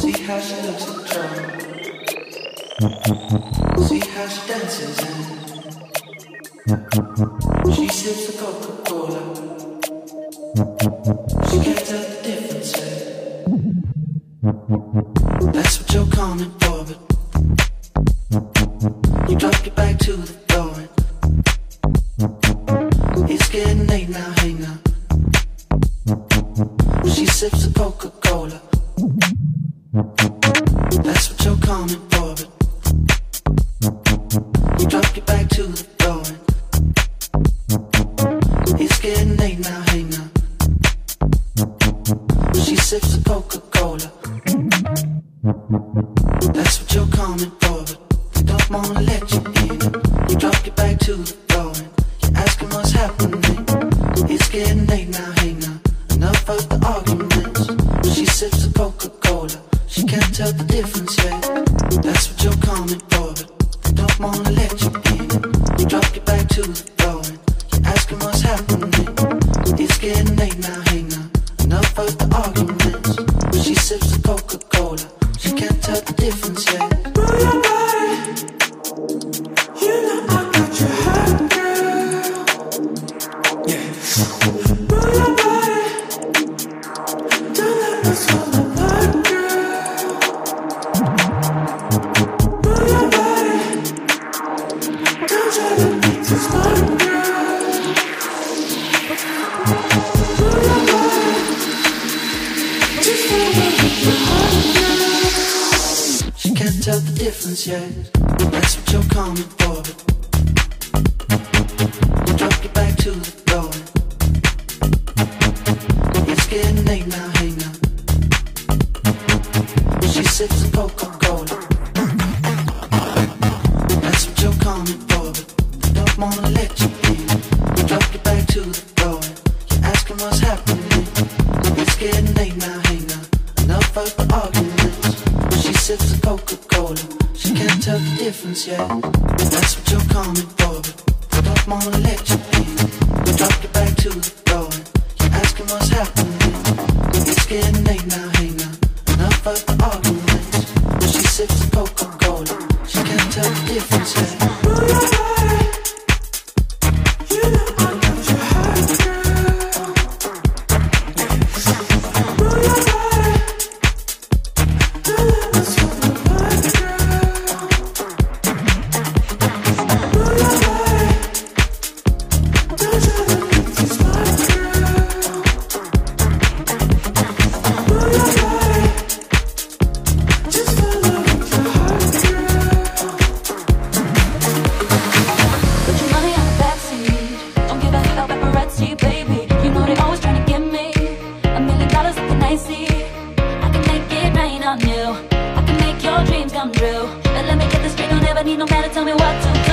See how she looks at the drum. See how she dances and yet. That's what you're coming for. need no matter, tell me what to do.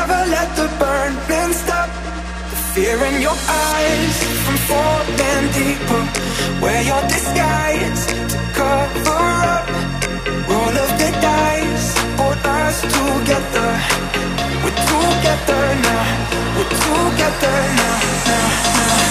never let the burning stop. The fear in your eyes from falling deeper. Wear your disguise to cover up. Roll of the dice, put us together. We're together now. We're together now. now, now.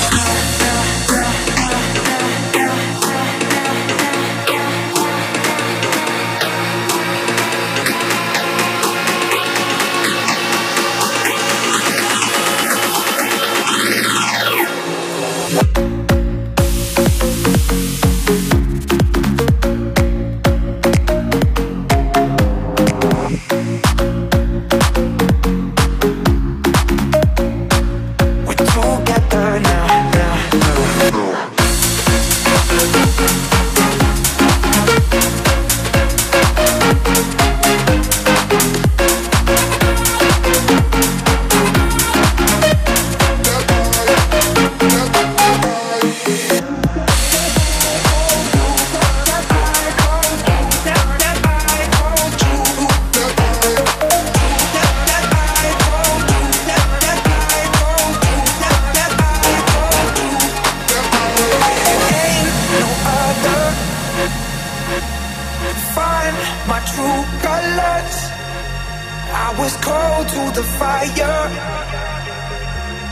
To the fire.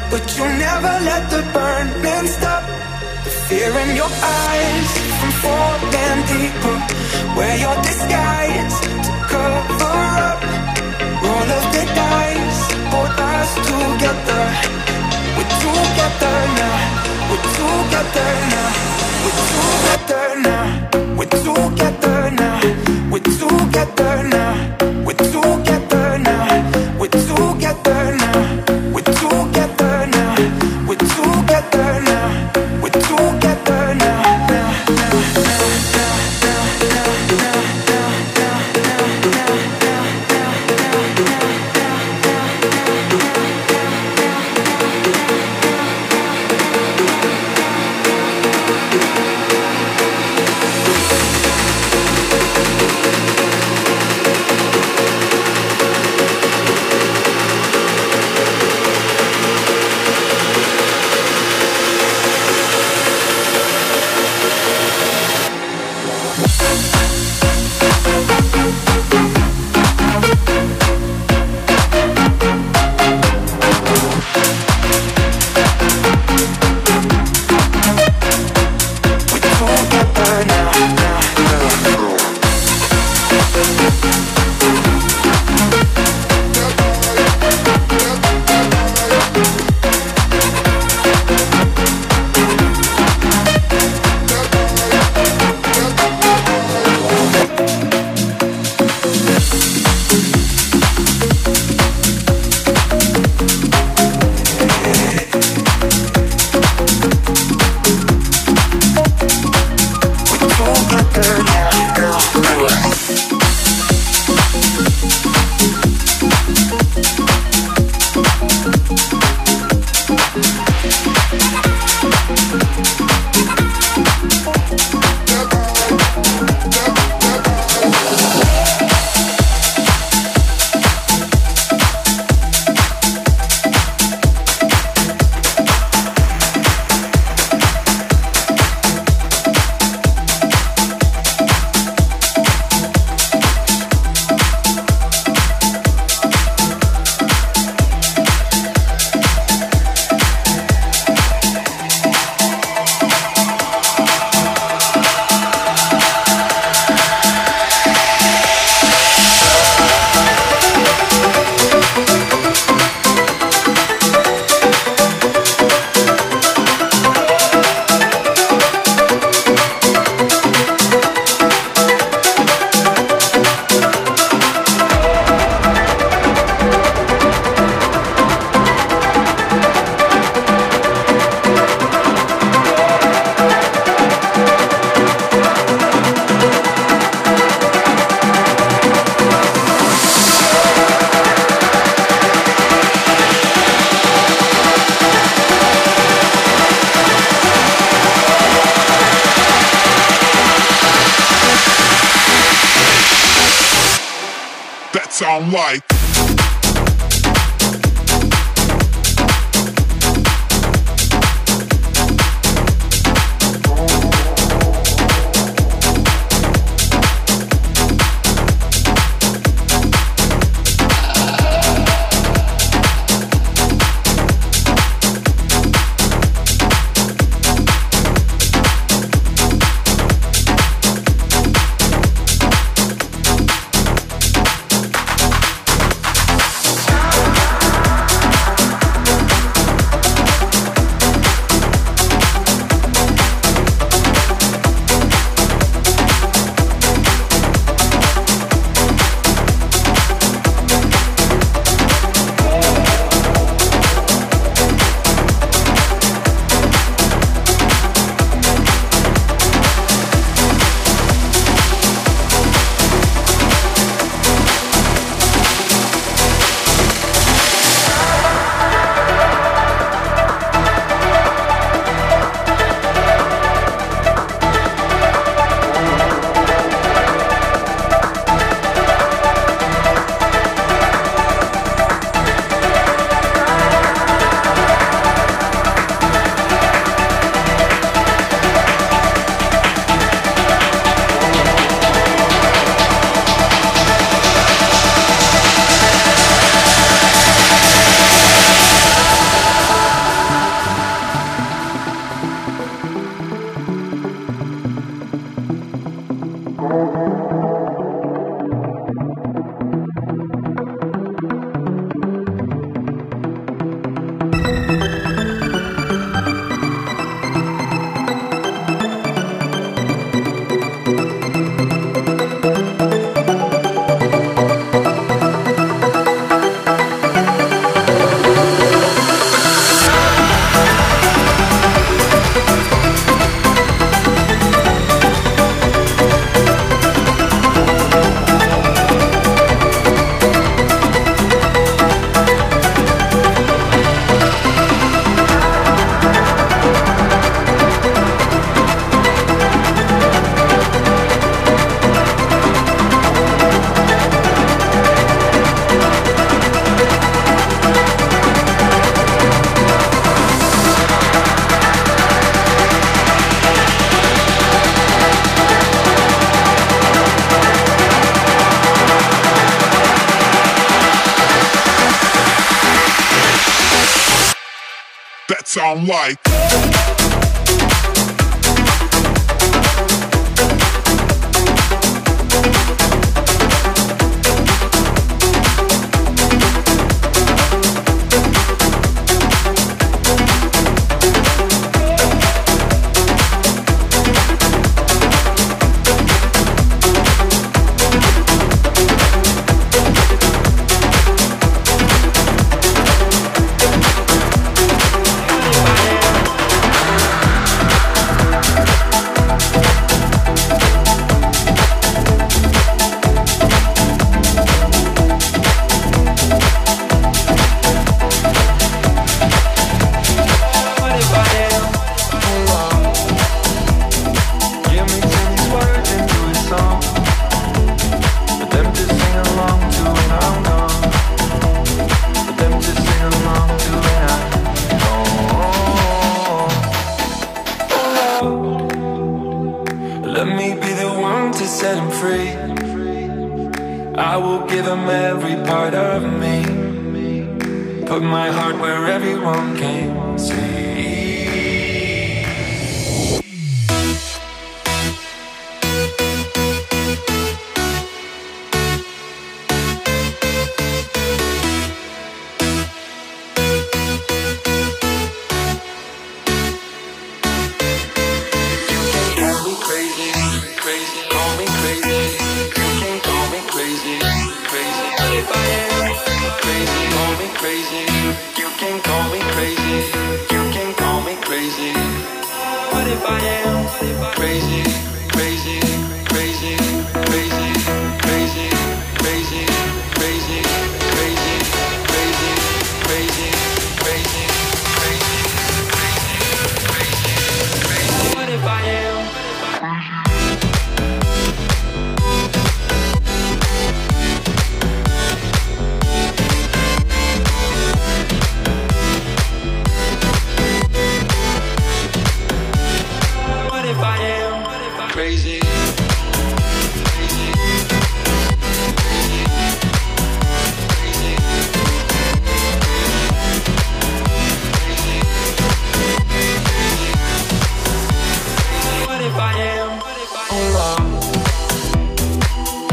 But you never let the burning stop. The fear in your eyes from falling deeper. Wear your disguise to cover up. Roll of the dice, put us together. We're together now. We're together now. We're together now. We're together now. We're together now.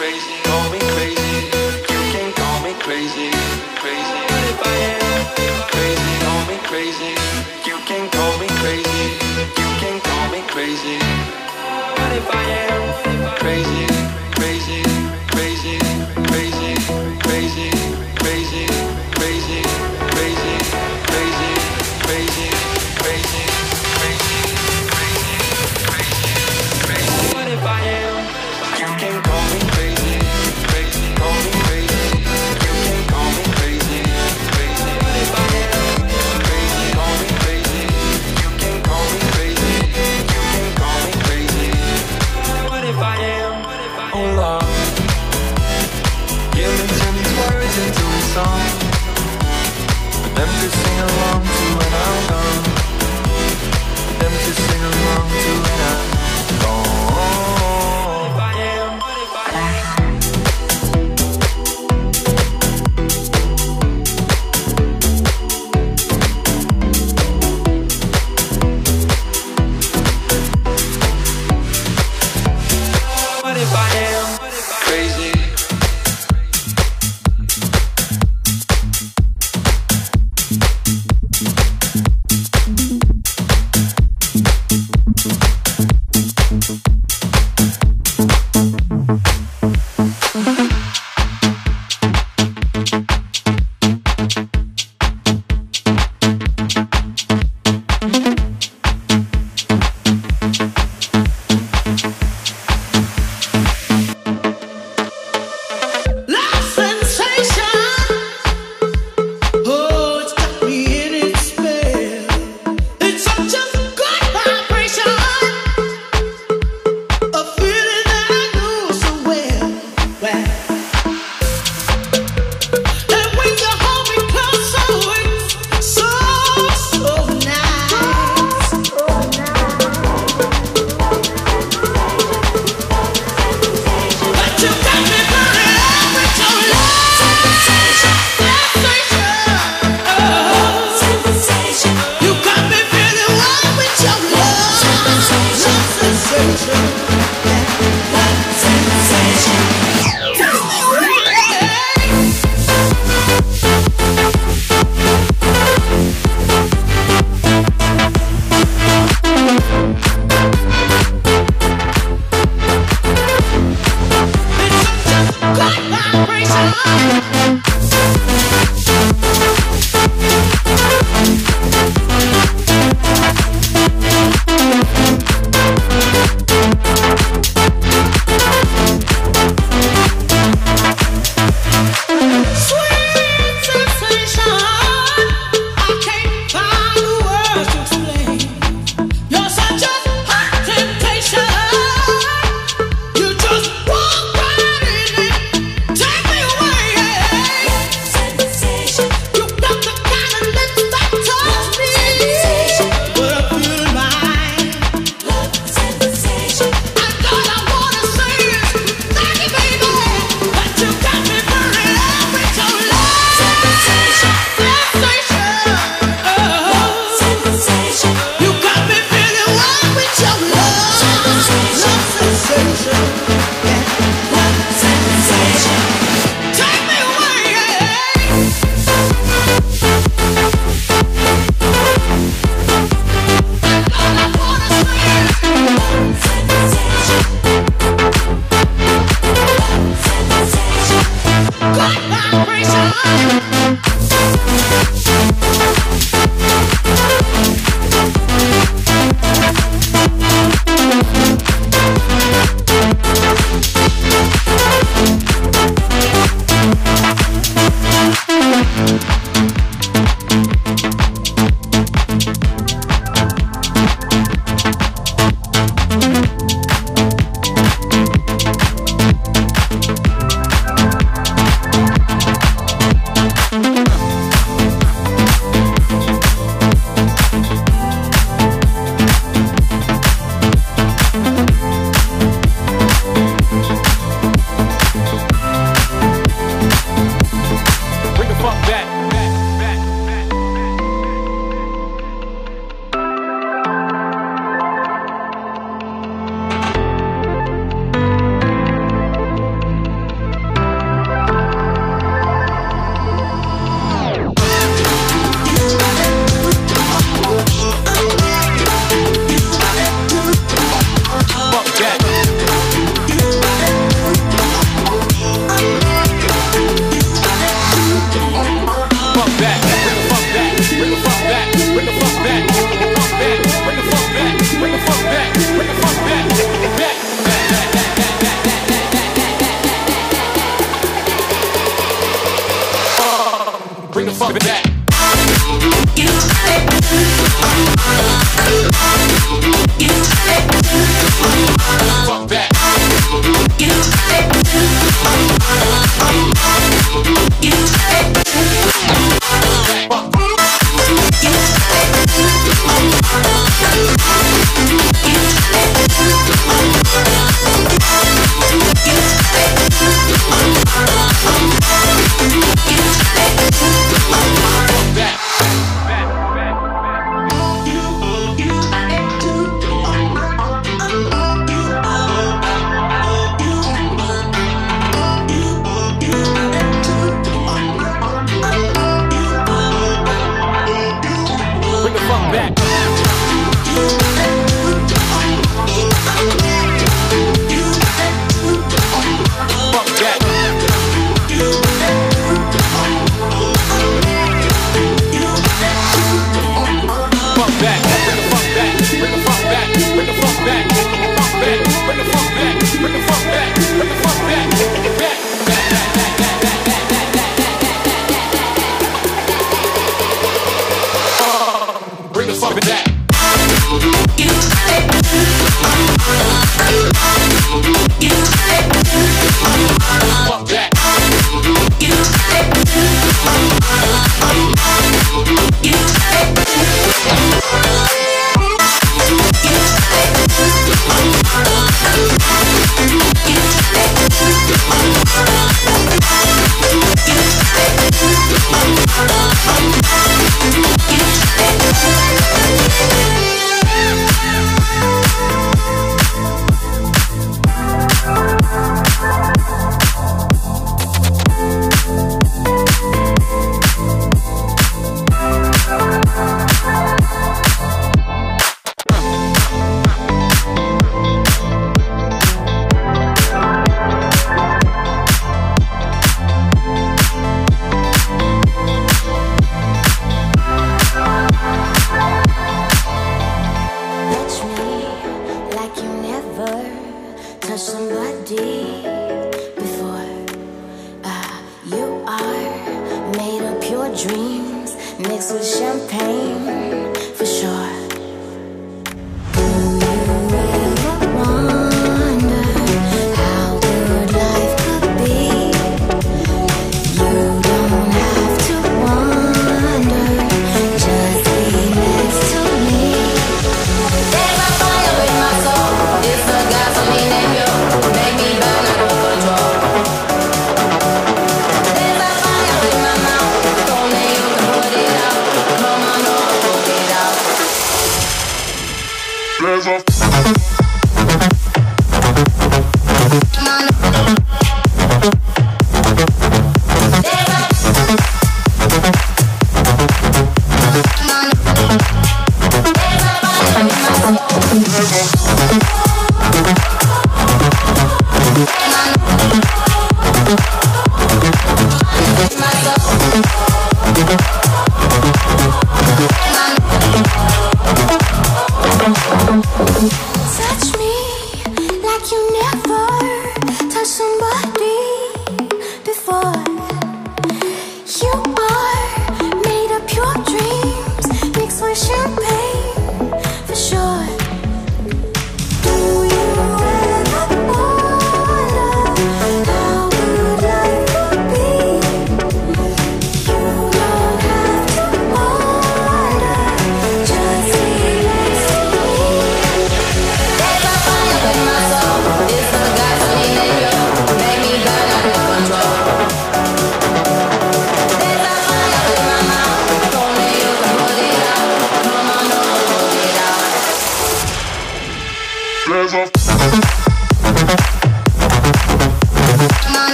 crazy, call me crazy. You can call me crazy, crazy. If I am crazy, call me crazy. You can call me crazy. You can call me crazy. What if I am crazy?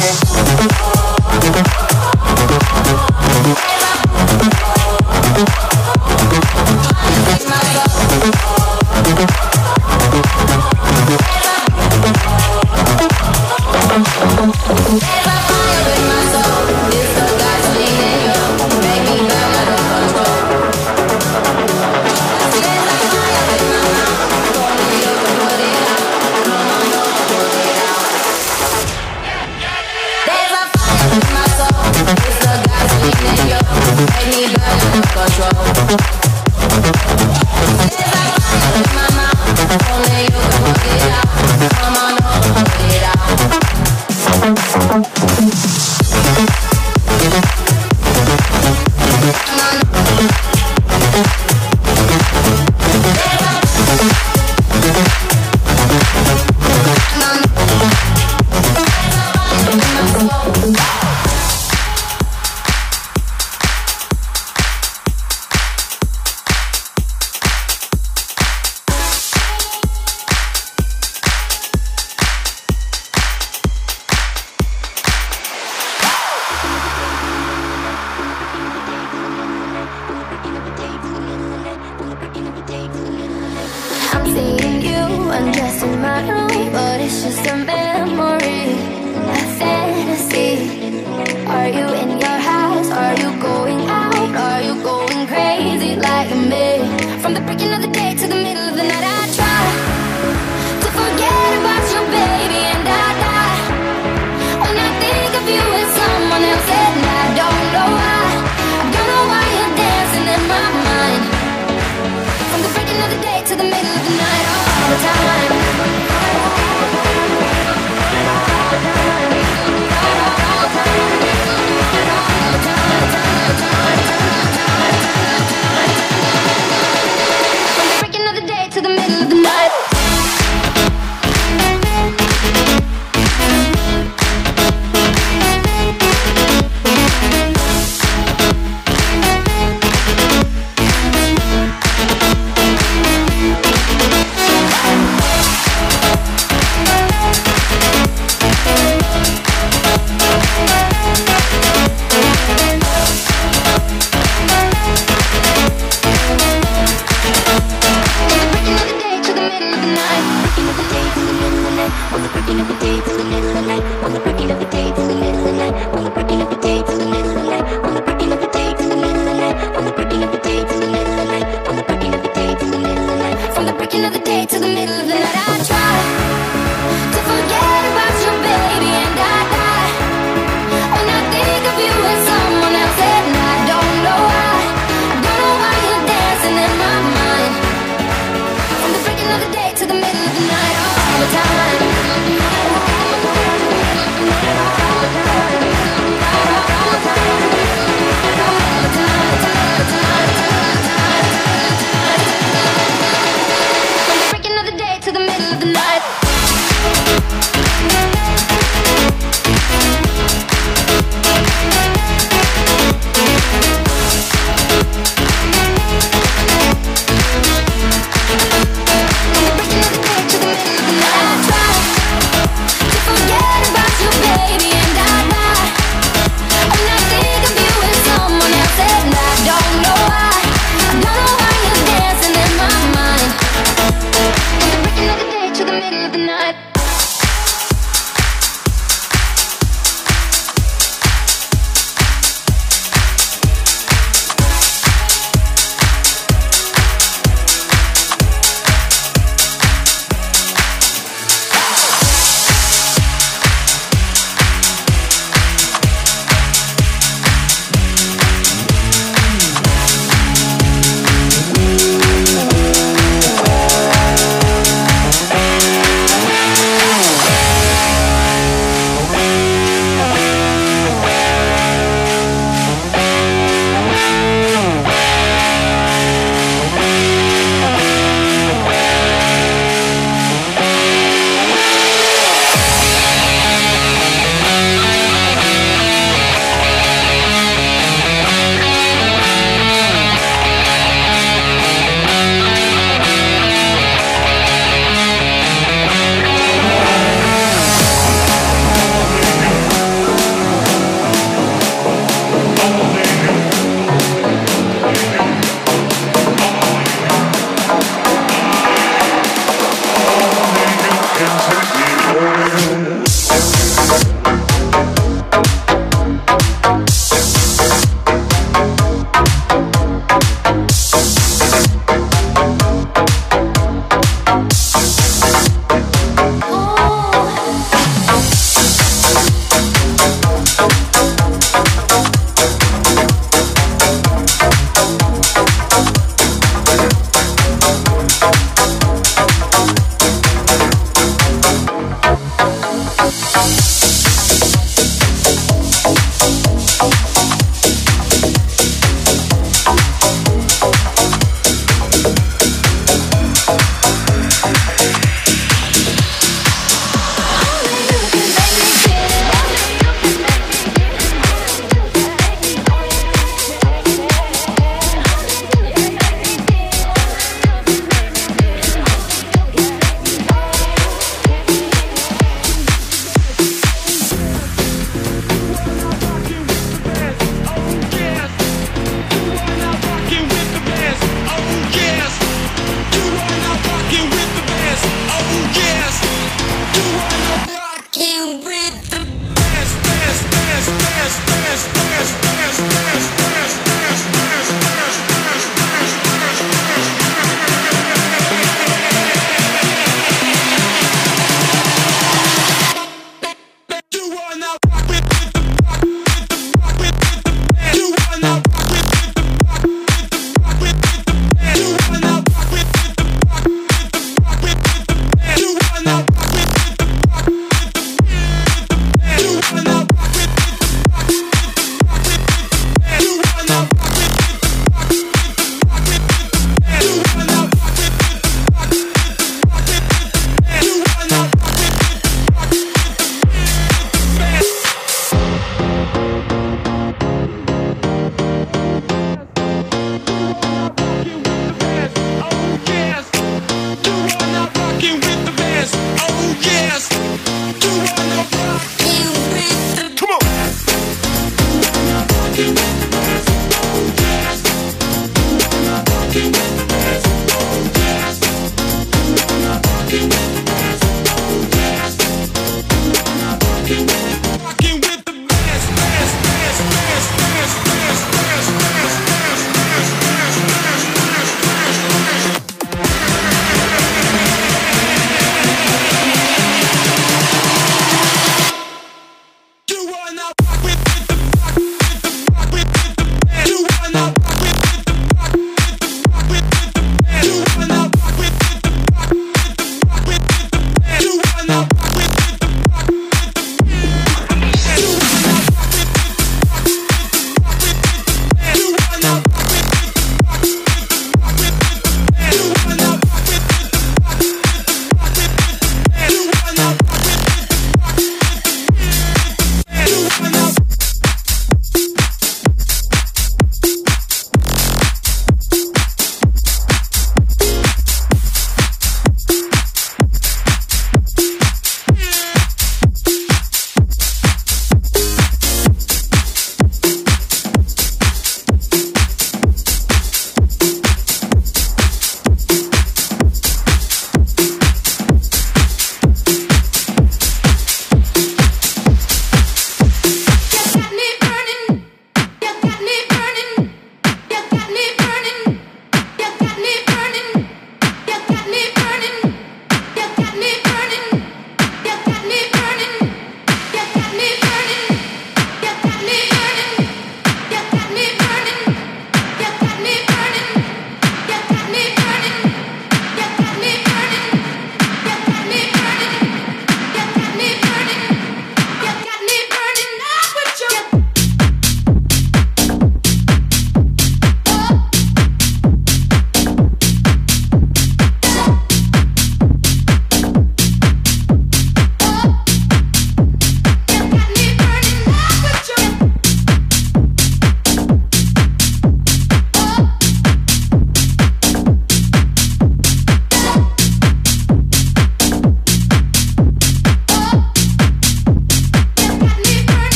Never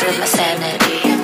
With my sanity.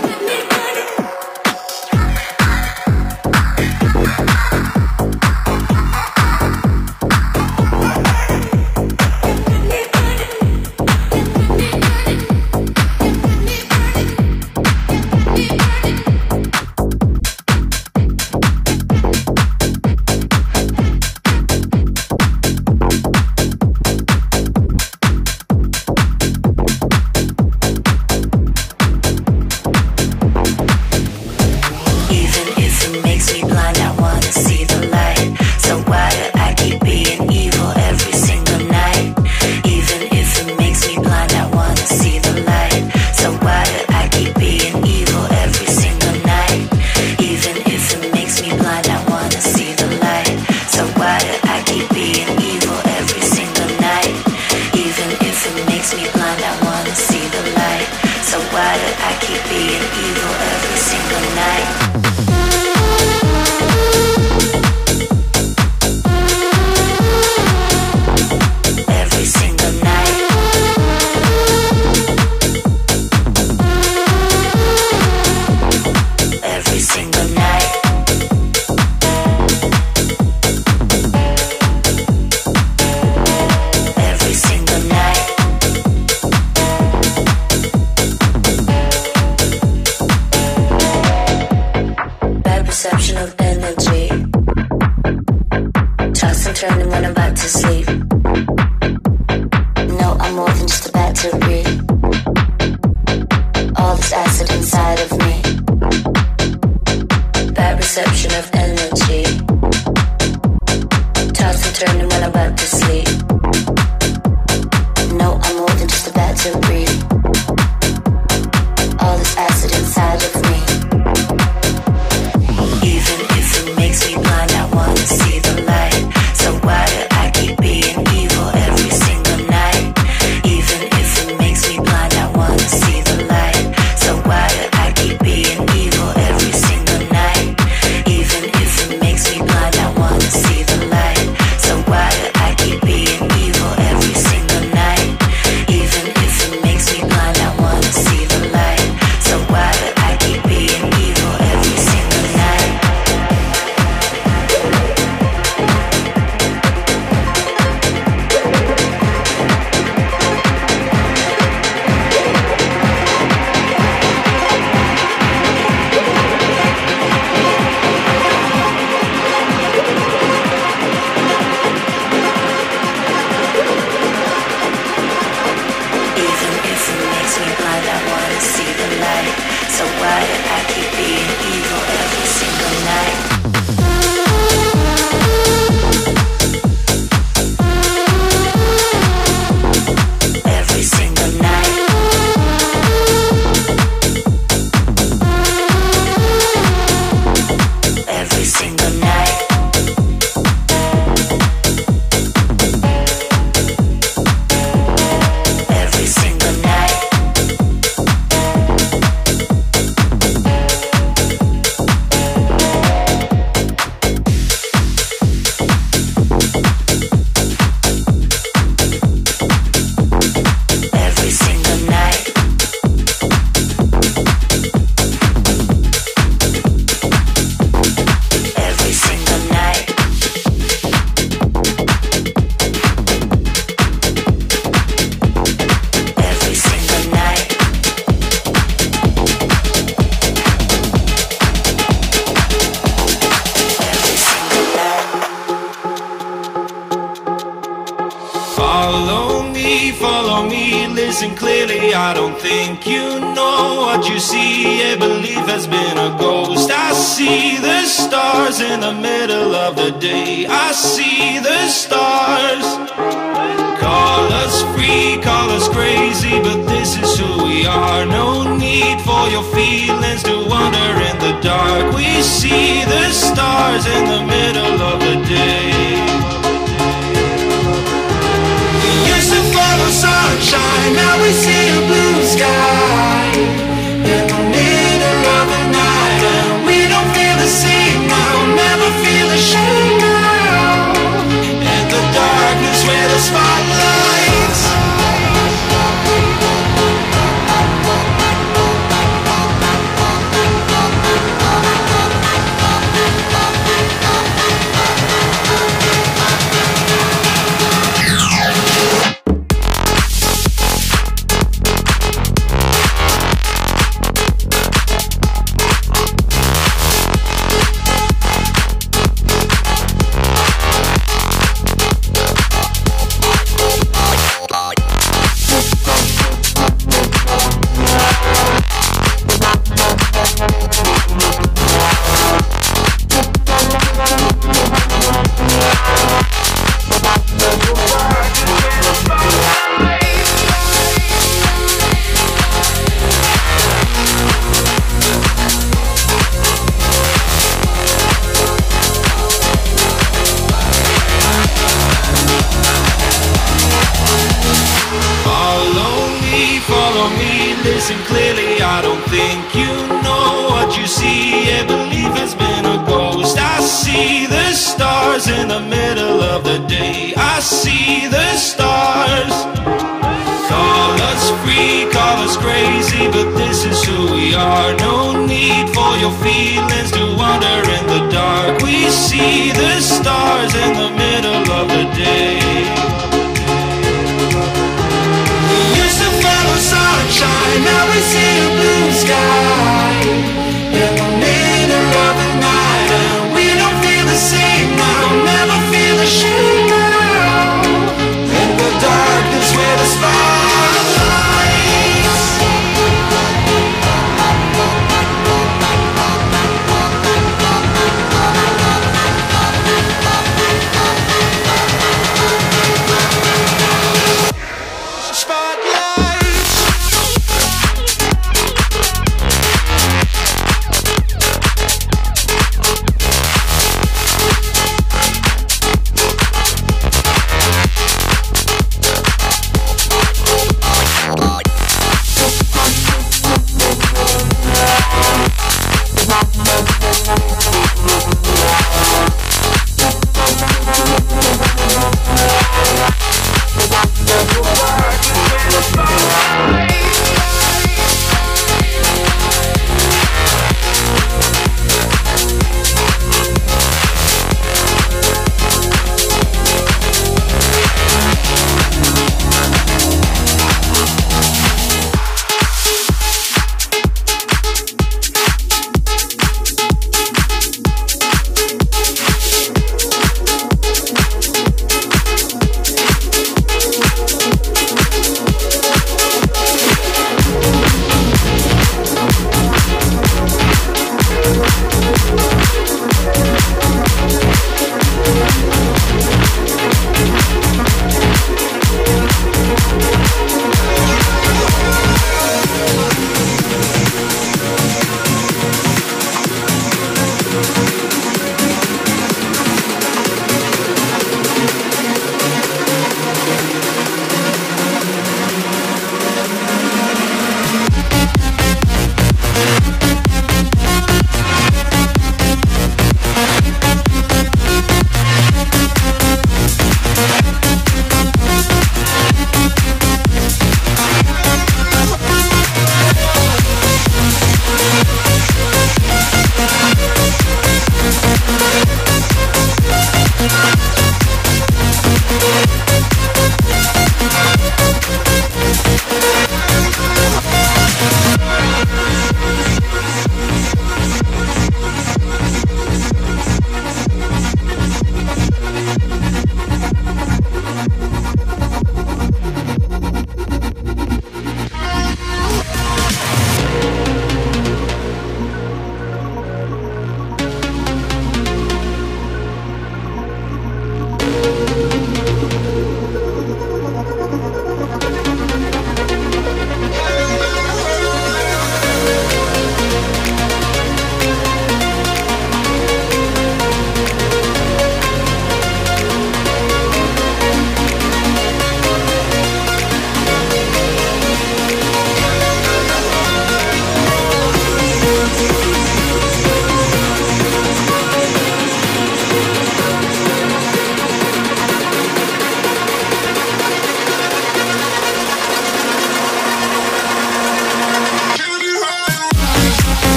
We used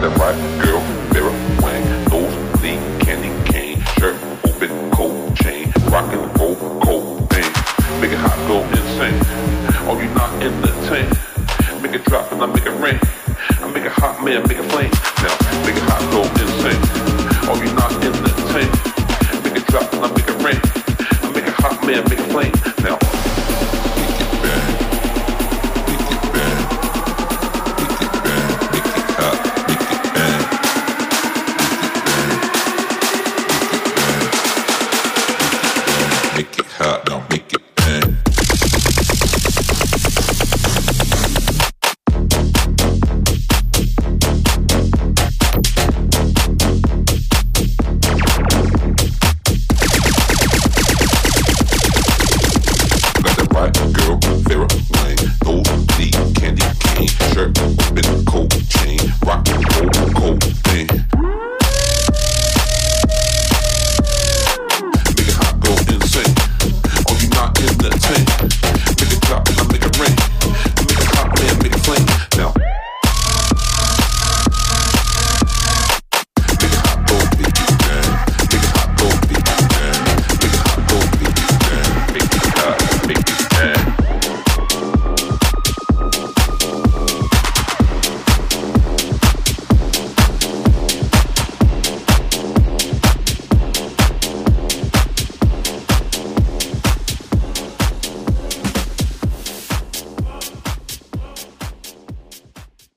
the and girl, mirror, wang, those lean candy cane, shirt, open, cold chain, rock and roll, cold thing. Make it hot, go insane. Are you not in the tent Make it drop and I make it rain.